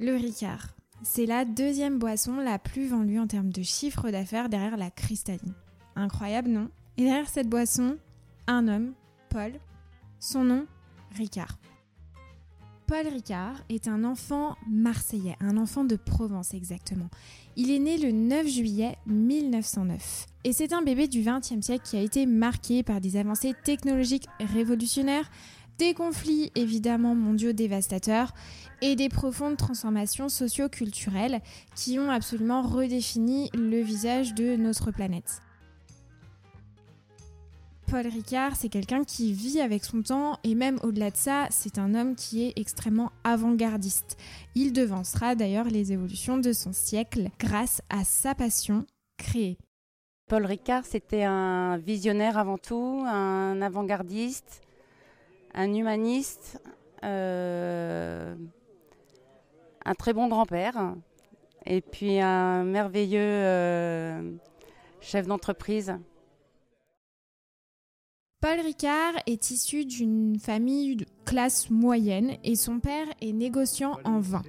Le Ricard. C'est la deuxième boisson la plus vendue en termes de chiffre d'affaires derrière la cristalline. Incroyable, non? Et derrière cette boisson, un homme, Paul. Son nom, Ricard. Paul Ricard est un enfant marseillais, un enfant de Provence exactement. Il est né le 9 juillet 1909 et c'est un bébé du XXe siècle qui a été marqué par des avancées technologiques révolutionnaires, des conflits évidemment mondiaux dévastateurs et des profondes transformations socio-culturelles qui ont absolument redéfini le visage de notre planète. Paul Ricard, c'est quelqu'un qui vit avec son temps et même au-delà de ça, c'est un homme qui est extrêmement avant-gardiste. Il devancera d'ailleurs les évolutions de son siècle grâce à sa passion créée. Paul Ricard, c'était un visionnaire avant tout, un avant-gardiste, un humaniste, euh, un très bon grand-père et puis un merveilleux euh, chef d'entreprise. Paul Ricard est issu d'une famille de classe moyenne et son père est négociant en vin.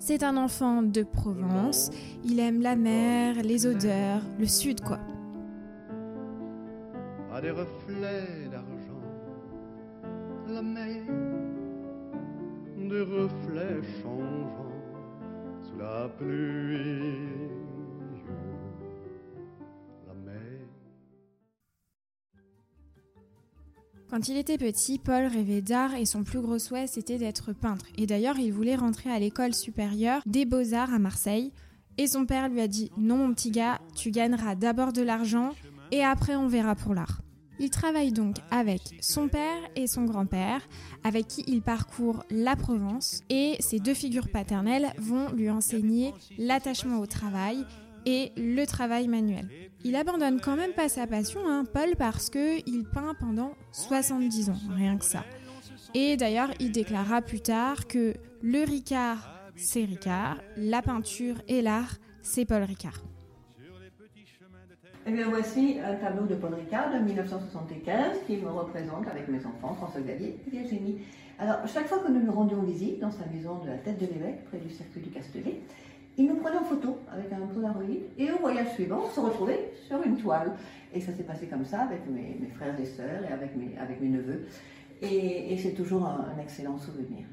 C'est un enfant de Provence, il aime la mer, les odeurs, le sud quoi. À des reflets d'argent, la mer, sous la pluie. Quand il était petit, Paul rêvait d'art et son plus gros souhait c'était d'être peintre. Et d'ailleurs, il voulait rentrer à l'école supérieure des beaux-arts à Marseille. Et son père lui a dit Non, mon petit gars, tu gagneras d'abord de l'argent et après on verra pour l'art. Il travaille donc avec son père et son grand-père, avec qui il parcourt la Provence, et ces deux figures paternelles vont lui enseigner l'attachement au travail et le travail manuel. Il abandonne quand même pas sa passion, hein, Paul, parce que il peint pendant 70 ans, rien que ça. Et d'ailleurs, il déclara plus tard que le Ricard, c'est Ricard, la peinture et l'art, c'est Paul Ricard. Eh bien, voici un tableau de Paul Ricard de 1975 qui me représente avec mes enfants, François Xavier et Virginie. Alors, chaque fois que nous lui rendions visite dans sa maison de la Tête de l'Évêque, près du Circuit du Castellet, il nous prenait en photo avec un Polaroid et au voyage suivant, se retrouvait sur une toile. Et ça s'est passé comme ça avec mes, frères et sœurs et avec mes, avec mes neveux. Et, c'est toujours un, un excellent souvenir.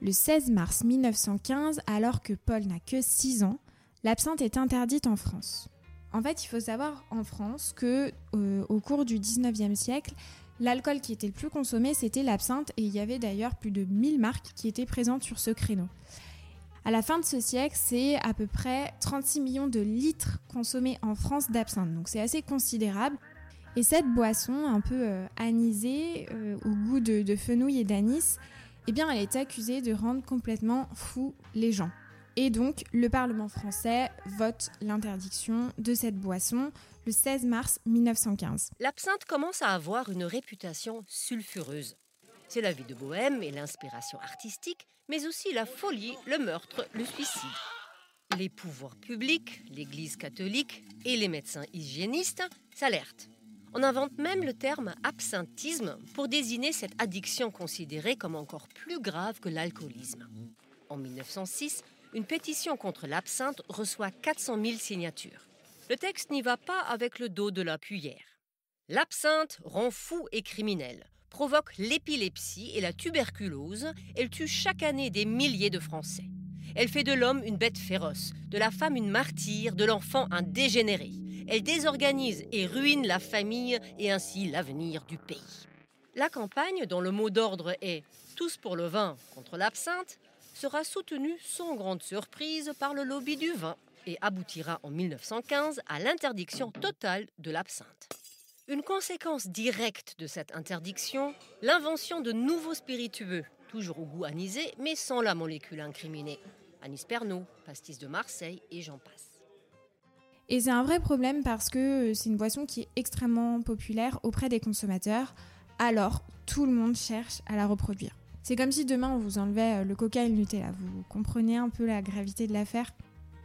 Le 16 mars 1915, alors que Paul n'a que 6 ans, l'absinthe est interdite en France. En fait, il faut savoir en France que euh, au cours du 19e siècle, l'alcool qui était le plus consommé, c'était l'absinthe et il y avait d'ailleurs plus de 1000 marques qui étaient présentes sur ce créneau. À la fin de ce siècle, c'est à peu près 36 millions de litres consommés en France d'absinthe, donc c'est assez considérable. Et cette boisson, un peu euh, anisée, euh, au goût de, de fenouil et d'anis, eh bien, elle est accusée de rendre complètement fous les gens. Et donc, le Parlement français vote l'interdiction de cette boisson le 16 mars 1915. L'absinthe commence à avoir une réputation sulfureuse. C'est la vie de bohème et l'inspiration artistique, mais aussi la folie, le meurtre, le suicide. Les pouvoirs publics, l'Église catholique et les médecins hygiénistes s'alertent. On invente même le terme absinthisme pour désigner cette addiction considérée comme encore plus grave que l'alcoolisme. En 1906, une pétition contre l'absinthe reçoit 400 000 signatures. Le texte n'y va pas avec le dos de la cuillère. L'absinthe rend fou et criminel, provoque l'épilepsie et la tuberculose, elle tue chaque année des milliers de Français. Elle fait de l'homme une bête féroce, de la femme une martyre, de l'enfant un dégénéré. Elle désorganise et ruine la famille et ainsi l'avenir du pays. La campagne, dont le mot d'ordre est Tous pour le vin contre l'absinthe, sera soutenu sans grande surprise par le lobby du vin et aboutira en 1915 à l'interdiction totale de l'absinthe. Une conséquence directe de cette interdiction, l'invention de nouveaux spiritueux, toujours au goût anisé, mais sans la molécule incriminée. Anis Pernod, pastis de Marseille et j'en passe. Et c'est un vrai problème parce que c'est une boisson qui est extrêmement populaire auprès des consommateurs, alors tout le monde cherche à la reproduire. C'est comme si demain on vous enlevait euh, le coca et le Nutella. Vous comprenez un peu la gravité de l'affaire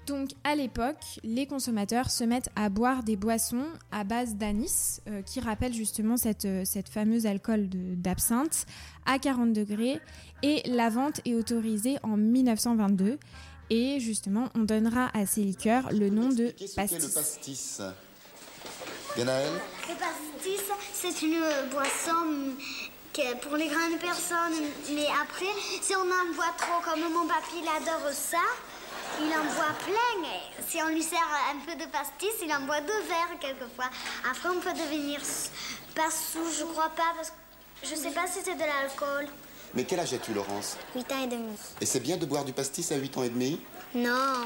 Donc à l'époque, les consommateurs se mettent à boire des boissons à base d'anis, euh, qui rappellent justement cette, euh, cette fameuse alcool d'absinthe, à 40 degrés. Et la vente est autorisée en 1922. Et justement, on donnera à ces liqueurs le nom de pastis. le pastis? Ganaël Le pastis, c'est une boisson pour les grandes personnes, mais après, si on en boit trop, comme mon papy, il adore ça, il en boit plein. Et si on lui sert un peu de pastis, il en boit deux verres quelquefois. Après, on peut devenir pas sous, je crois pas, parce que je sais pas si c'est de l'alcool. Mais quel âge as-tu, Laurence? 8 ans et demi. Et c'est bien de boire du pastis à 8 ans et demi? Non,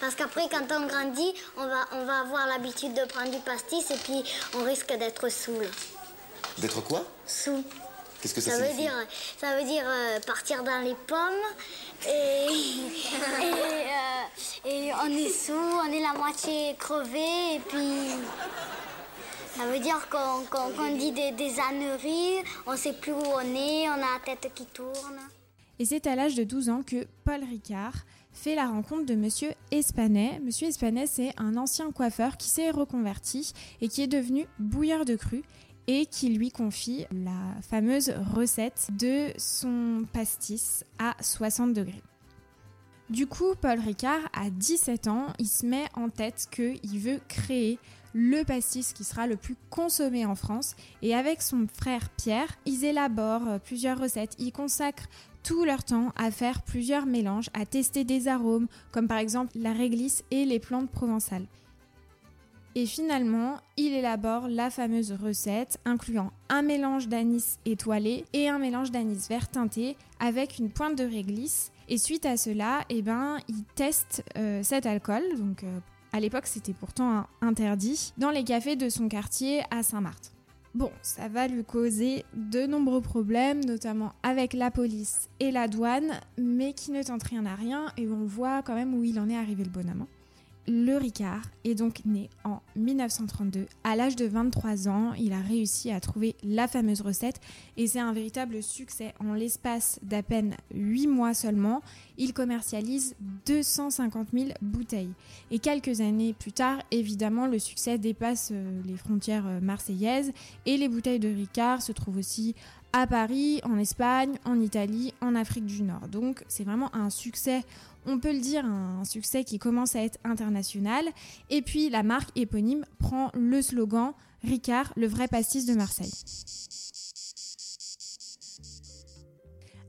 parce qu'après, quand on grandit, on va, on va avoir l'habitude de prendre du pastis et puis on risque d'être saoul. D'être quoi? Sous. Qu'est-ce que ça, ça veut dire Ça veut dire euh, partir dans les pommes et, et, euh, et on est sous, on est la moitié crevé et puis ça veut dire qu'on dit des, des âneries, on sait plus où on est, on a la tête qui tourne. Et c'est à l'âge de 12 ans que Paul Ricard fait la rencontre de Monsieur Espanet. Monsieur Espanet, c'est un ancien coiffeur qui s'est reconverti et qui est devenu bouilleur de cru et qui lui confie la fameuse recette de son pastis à 60 degrés. Du coup, Paul Ricard, à 17 ans, il se met en tête qu'il veut créer le pastis qui sera le plus consommé en France. Et avec son frère Pierre, ils élaborent plusieurs recettes. Ils consacrent tout leur temps à faire plusieurs mélanges, à tester des arômes, comme par exemple la réglisse et les plantes provençales. Et finalement, il élabore la fameuse recette incluant un mélange d'anis étoilé et un mélange d'anis vert teinté avec une pointe de réglisse. Et suite à cela, eh ben, il teste euh, cet alcool, donc euh, à l'époque c'était pourtant interdit, dans les cafés de son quartier à Saint-Marthe. Bon, ça va lui causer de nombreux problèmes, notamment avec la police et la douane, mais qui ne tente rien à rien et on voit quand même où il en est arrivé le bonhomme. Le Ricard est donc né en 1932. À l'âge de 23 ans, il a réussi à trouver la fameuse recette et c'est un véritable succès. En l'espace d'à peine 8 mois seulement, il commercialise 250 000 bouteilles. Et quelques années plus tard, évidemment, le succès dépasse euh, les frontières euh, marseillaises et les bouteilles de Ricard se trouvent aussi à Paris, en Espagne, en Italie, en Afrique du Nord. Donc c'est vraiment un succès on peut le dire, un succès qui commence à être international. Et puis la marque éponyme prend le slogan Ricard, le vrai pastis de Marseille.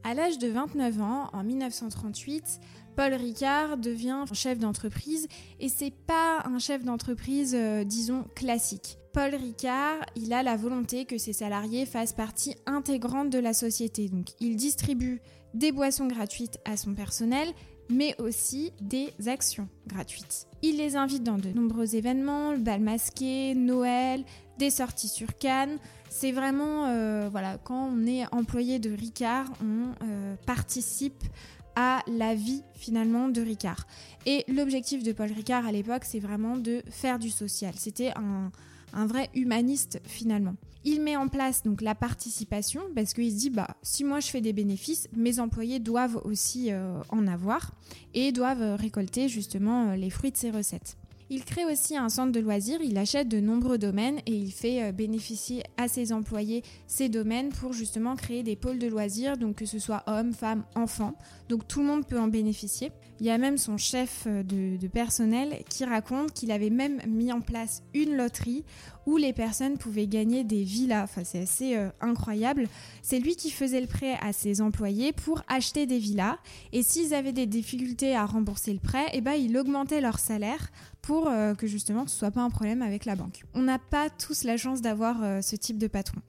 À l'âge de 29 ans, en 1938, Paul Ricard devient chef d'entreprise et c'est pas un chef d'entreprise, euh, disons, classique. Paul Ricard, il a la volonté que ses salariés fassent partie intégrante de la société. Donc, il distribue des boissons gratuites à son personnel, mais aussi des actions gratuites. Il les invite dans de nombreux événements, le bal masqué, Noël, des sorties sur Cannes. C'est vraiment, euh, voilà, quand on est employé de Ricard, on euh, participe à la vie finalement de Ricard. Et l'objectif de Paul Ricard à l'époque, c'est vraiment de faire du social. C'était un, un vrai humaniste finalement. Il met en place donc la participation parce qu'il se dit bah si moi je fais des bénéfices, mes employés doivent aussi euh, en avoir et doivent récolter justement euh, les fruits de ces recettes. Il crée aussi un centre de loisirs, il achète de nombreux domaines et il fait euh, bénéficier à ses employés ces domaines pour justement créer des pôles de loisirs, donc que ce soit hommes, femmes, enfants. Donc tout le monde peut en bénéficier. Il y a même son chef euh, de, personnel qui raconte qu'il avait même mis en place une loterie où les personnes pouvaient gagner des villas. Enfin, c'est assez euh, incroyable. C'est lui qui faisait le prêt à ses employés pour acheter des villas. Et s'ils avaient des difficultés à rembourser le prêt, eh ben, il augmentait leur salaire pour euh, que justement ce soit pas un problème avec la banque. On n'a pas tous la chance d'avoir ce type de patron.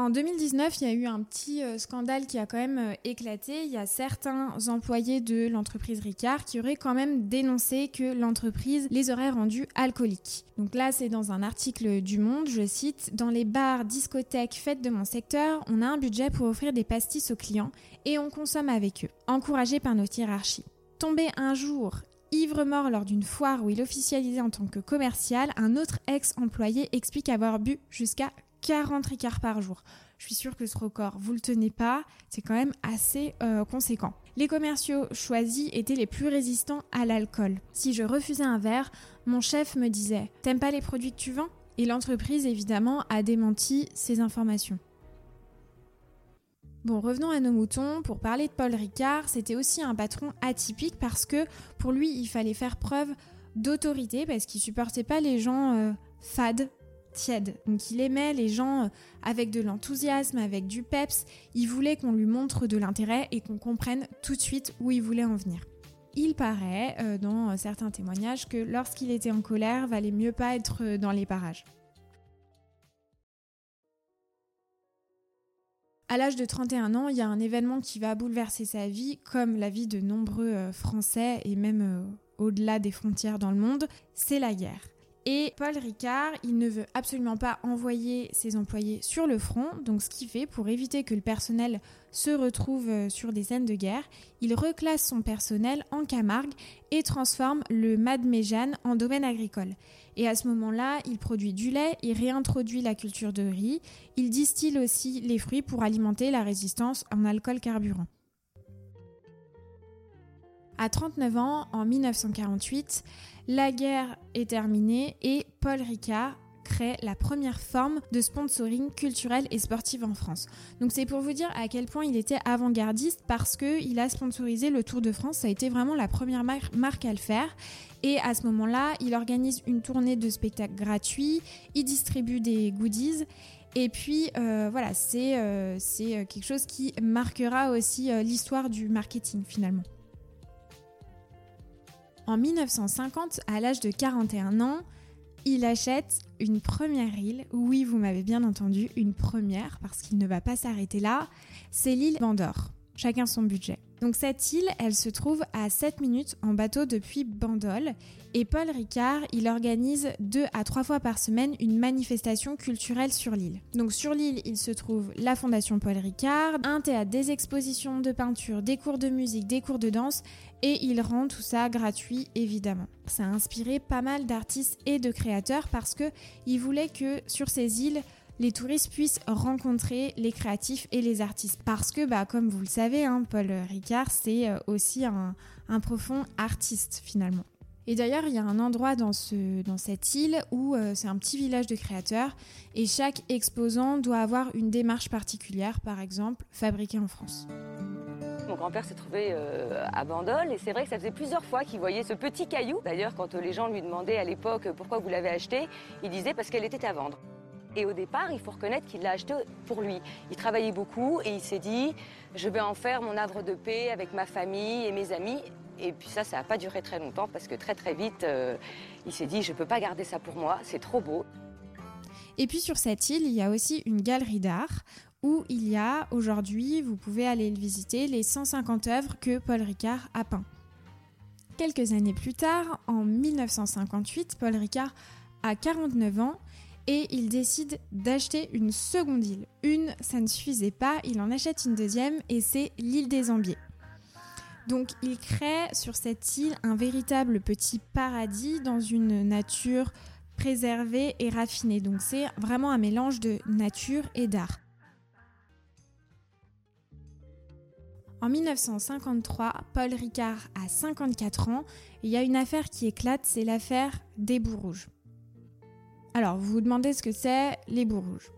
En 2019, il y a eu un petit euh, scandale qui a quand même euh, éclaté. Il y a certains employés de l'entreprise Ricard qui auraient quand même dénoncé que l'entreprise les aurait rendus alcooliques. Donc là, c'est dans un article du Monde, je cite, Dans les bars, discothèques, fêtes de mon secteur, on a un budget pour offrir des pastis aux clients et on consomme avec eux, encouragés par nos hiérarchies. Tombé un jour ivre-mort lors d'une foire où il officialisait en tant que commercial, un autre ex-employé explique avoir bu jusqu'à 40 ricards par jour. Je suis sûre que ce record, vous le tenez pas, c'est quand même assez euh, conséquent. Les commerciaux choisis étaient les plus résistants à l'alcool. Si je refusais un verre, mon chef me disait T'aimes pas les produits que tu vends? Et l'entreprise, évidemment, a démenti ces informations. Bon, revenons à nos moutons. Pour parler de Paul Ricard, c'était aussi un patron atypique parce que pour lui, il fallait faire preuve d'autorité parce qu'il supportait pas les gens euh, fades, tièdes. Donc il aimait les gens euh, avec de l'enthousiasme, avec du peps. Il voulait qu'on lui montre de l'intérêt et qu'on comprenne tout de suite où il voulait en venir. Il paraît, euh, dans certains témoignages, que lorsqu'il était en colère, valait mieux pas être dans les parages. À l'âge de 31 ans, il y a un événement qui va bouleverser sa vie, comme la vie de nombreux Français et même au-delà des frontières dans le monde, c'est la guerre. Et Paul Ricard, il ne veut absolument pas envoyer ses employés sur le front, donc ce qu'il fait pour éviter que le personnel se retrouve euh, sur des scènes de guerre, il reclasse son personnel en Camargue et transforme le Madméjane en domaine agricole. Et à ce moment-là, il produit du lait, il réintroduit la culture de riz, il distille aussi les fruits pour alimenter la résistance en alcool carburant. À 39 ans, en 1948, la guerre est terminée et Paul Ricard crée la première forme de sponsoring culturel et sportif en France. Donc c'est pour vous dire à quel point il était avant-gardiste parce qu'il a sponsorisé le Tour de France. Ça a été vraiment la première marque à le faire. Et à ce moment-là, il organise une tournée de spectacles gratuits, il distribue des goodies. Et puis euh, voilà, c'est euh, euh, quelque chose qui marquera aussi l'histoire du marketing finalement. En 1950, à l'âge de 41 ans, il achète une première île. Oui, vous m'avez bien entendu, une première, parce qu'il ne va pas s'arrêter là. C'est l'île Bandor. Chacun son budget. Donc cette île, elle se trouve à 7 minutes en bateau depuis Bandol et Paul Ricard, il organise deux à trois fois par semaine une manifestation culturelle sur l'île. Donc sur l'île, il se trouve la Fondation Paul Ricard, un théâtre, des expositions de peinture, des cours de musique, des cours de danse et il rend tout ça gratuit évidemment. Ça a inspiré pas mal d'artistes et de créateurs parce que il voulait que sur ces îles les touristes puissent rencontrer les créatifs et les artistes. Parce que, bah, comme vous le savez, hein, Paul Ricard, c'est euh, aussi un, profond artiste finalement. Et d'ailleurs, il y a un endroit dans, ce, dans cette île où euh, c'est un petit village de créateurs et chaque exposant doit avoir une démarche particulière, par exemple, fabriqué en France. Mon grand-père s'est trouvé euh, à Bandol et c'est vrai que ça faisait plusieurs fois qu'il voyait ce petit caillou. D'ailleurs, quand les gens lui demandaient à l'époque pourquoi vous l'avez acheté, il disait parce qu'elle était à vendre. Et au départ, il faut reconnaître qu'il l'a acheté pour lui. Il travaillait beaucoup et il s'est dit, je vais en faire mon havre de paix avec ma famille et mes amis. Et puis ça, ça n'a pas duré très longtemps parce que très très vite, euh, il s'est dit, je ne peux pas garder ça pour moi, c'est trop beau. Et puis sur cette île, il y a aussi une galerie d'art où il y a aujourd'hui, vous pouvez aller le visiter, les 150 œuvres que Paul Ricard a peint. Quelques années plus tard, en 1958, Paul Ricard a 49 ans et il décide d'acheter une seconde île. Une, ça ne suffisait pas, il en achète une deuxième et c'est l'île des Ambiers. Donc il crée sur cette île un véritable petit paradis dans une nature préservée et raffinée. Donc c'est vraiment un mélange de nature et d'art. En 1953, Paul Ricard a 54 ans et il y a une affaire qui éclate, c'est l'affaire des Bouts Rouges. Alors, vous vous demandez ce que c'est les bouts rouges.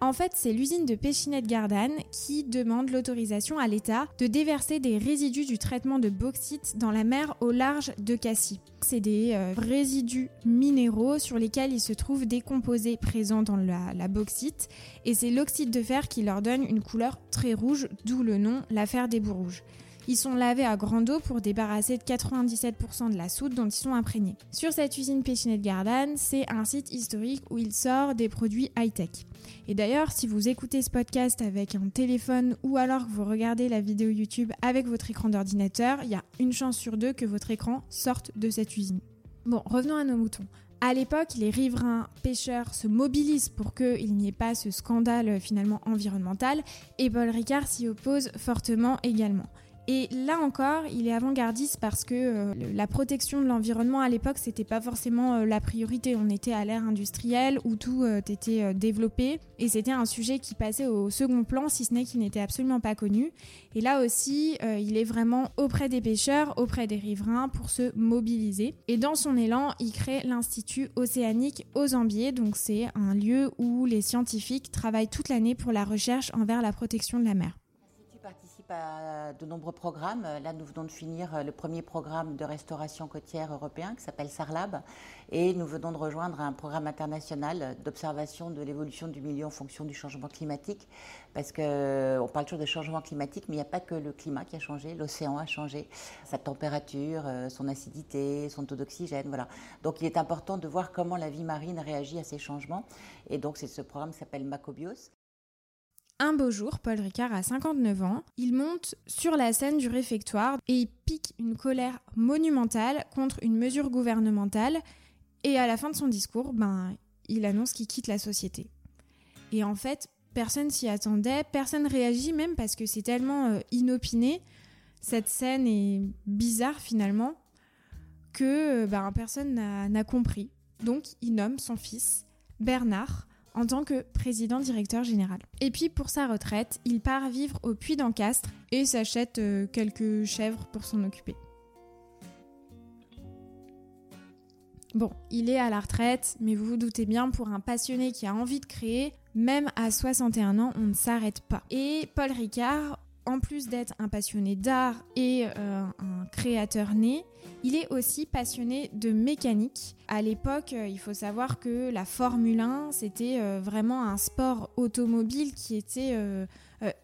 En fait, c'est l'usine de Péchinette Gardanne qui demande l'autorisation à l'État de déverser des résidus du traitement de bauxite dans la mer au large de Cassis. C'est des euh, résidus minéraux sur lesquels il se trouve des composés présents dans la, bauxite et c'est l'oxyde de fer qui leur donne une couleur très rouge, d'où le nom l'affaire des bouts rouges. Ils sont lavés à grande eau pour débarrasser de 97% de la soude dont ils sont imprégnés. Sur cette usine Péchinette Gardanne, c'est un site historique où il sort des produits high-tech. Et d'ailleurs, si vous écoutez ce podcast avec un téléphone ou alors que vous regardez la vidéo YouTube avec votre écran d'ordinateur, il y a une chance sur deux que votre écran sorte de cette usine. Bon, revenons à nos moutons. À l'époque, les riverains pêcheurs se mobilisent pour qu'il n'y ait pas ce scandale finalement environnemental et Paul Ricard s'y oppose fortement également. Et là encore, il est avant-gardiste parce que euh, la protection de l'environnement à l'époque, c'était pas forcément euh, la priorité. On était à l'ère industrielle où tout euh, était développé et c'était un sujet qui passait au second plan, si ce n'est qu'il n'était absolument pas connu. Et là aussi, il est vraiment auprès des pêcheurs, auprès des riverains pour se mobiliser. Et dans son élan, il crée l'Institut océanique aux Zambiers. Donc c'est un lieu où les scientifiques travaillent toute l'année pour la recherche envers la protection de la mer à de nombreux programmes. Là, nous venons de finir euh, le premier programme de restauration côtière européen qui s'appelle SARLAB et nous venons de rejoindre un programme international d'observation de l'évolution du milieu en fonction du changement climatique parce qu'on euh, parle toujours de changement climatique, mais il n'y a pas que le climat qui a changé, l'océan a changé, sa température, euh, son acidité, son taux d'oxygène, voilà. Donc il est important de voir comment la vie marine réagit à ces changements et donc c'est ce programme qui s'appelle Macobios. Un beau jour, Paul Ricard a 59 ans, il monte sur la scène du réfectoire et il pique une colère monumentale contre une mesure gouvernementale et à la fin de son discours, ben, il annonce qu'il quitte la société. Et en fait, personne s'y attendait, personne réagit même parce que c'est tellement euh, inopiné, cette scène est bizarre finalement, que ben, personne n'a compris. Donc il nomme son fils, Bernard, en tant que président directeur général. Et puis pour sa retraite, il part vivre au Puy d'Encastre et s'achète euh, quelques chèvres pour s'en occuper. Bon, il est à la retraite, mais vous vous doutez bien, pour un passionné qui a envie de créer, même à 61 ans, on ne s'arrête pas. Et Paul Ricard, en plus d'être un passionné d'art et euh, un créateur né, il est aussi passionné de mécanique. À l'époque, euh, il faut savoir que la Formule 1, c'était euh, vraiment un sport automobile qui était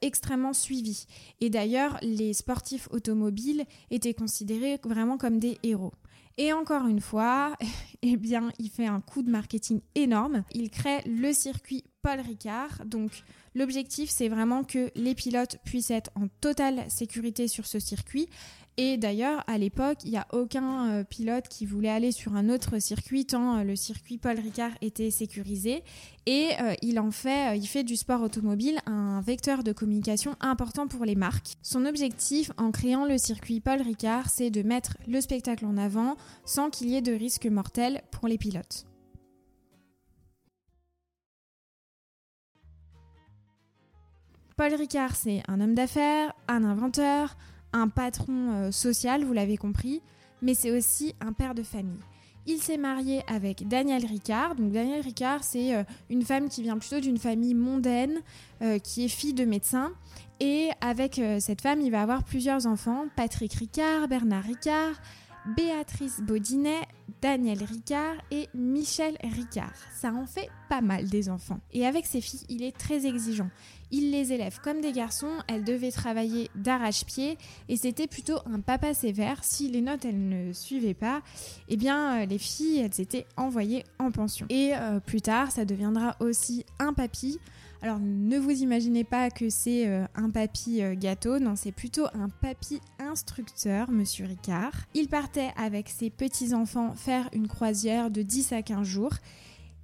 extrêmement suivi. Et d'ailleurs, les sportifs automobiles étaient considérés vraiment comme des héros. Et encore une fois, eh il fait un coup de marketing énorme. Il crée le circuit Paul Ricard. Donc, l'objectif, c'est vraiment que les pilotes puissent être en totale sécurité sur ce circuit. Et d'ailleurs, à l'époque, il n'y a aucun euh, pilote qui voulait aller sur un autre circuit tant euh, le circuit Paul Ricard était sécurisé. Et euh, il en fait, il fait du sport automobile un vecteur de communication important pour les marques. Son objectif en créant le circuit Paul Ricard, c'est de mettre le spectacle en avant sans qu'il y ait de risque mortel pour les pilotes. Paul Ricard, c'est un homme d'affaires, un inventeur, un patron euh, social, vous l'avez compris, mais c'est aussi un père de famille. Il s'est marié avec Danielle Ricard. Donc Danielle Ricard, c'est euh, une femme qui vient plutôt d'une famille mondaine, euh, qui est fille de médecin. Et avec cette femme, il va avoir plusieurs enfants Patrick Ricard, Bernard Ricard, Béatrice Baudinet, Daniel Ricard et Michel Ricard. Ça en fait pas mal des enfants. Et avec ses filles, il est très exigeant. Il les élève comme des garçons, elles devaient travailler d'arrache-pied et c'était plutôt un papa sévère. Si les notes elles ne suivaient pas, eh bien euh, les filles elles étaient envoyées en pension. Et euh, plus tard, ça deviendra aussi un papy. Alors ne vous imaginez pas que c'est euh, un papy gâteau, non, c'est plutôt un papy instructeur, monsieur Ricard. Il partait avec ses petits-enfants faire une croisière de 10 à 15 jours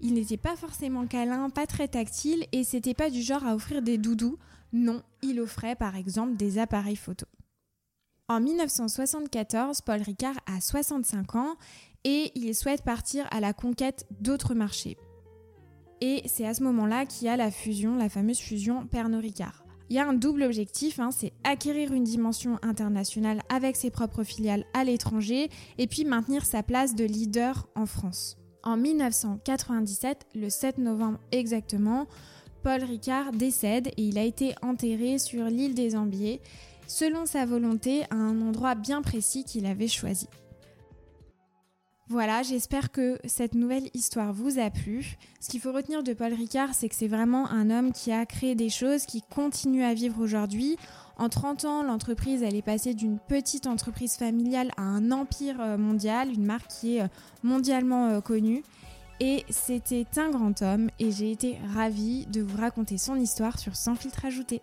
il n'était pas forcément câlin, pas très tactile et c'était pas du genre à offrir des doudous. Non, il offrait par exemple des appareils photo. En 1974, Paul Ricard a 65 ans et il souhaite partir à la conquête d'autres marchés. Et c'est à ce moment-là qu'il y a la fusion, la fameuse fusion Pernod-Ricard. Il y a un double objectif, hein, c'est acquérir une dimension internationale avec ses propres filiales à l'étranger et puis maintenir sa place de leader en France. En 1997, le 7 novembre exactement, Paul Ricard décède et il a été enterré sur l'île des Ambiers, selon sa volonté, à un endroit bien précis qu'il avait choisi. Voilà, j'espère que cette nouvelle histoire vous a plu. Ce qu'il faut retenir de Paul Ricard, c'est que c'est vraiment un homme qui a créé des choses, qui continue à vivre aujourd'hui en 30 ans, l'entreprise, elle est passée d'une petite entreprise familiale à un empire euh, mondial, une marque qui est euh, mondialement euh, connue. Et c'était un grand homme et j'ai été ravie de vous raconter son histoire sur Sans filtre ajouté.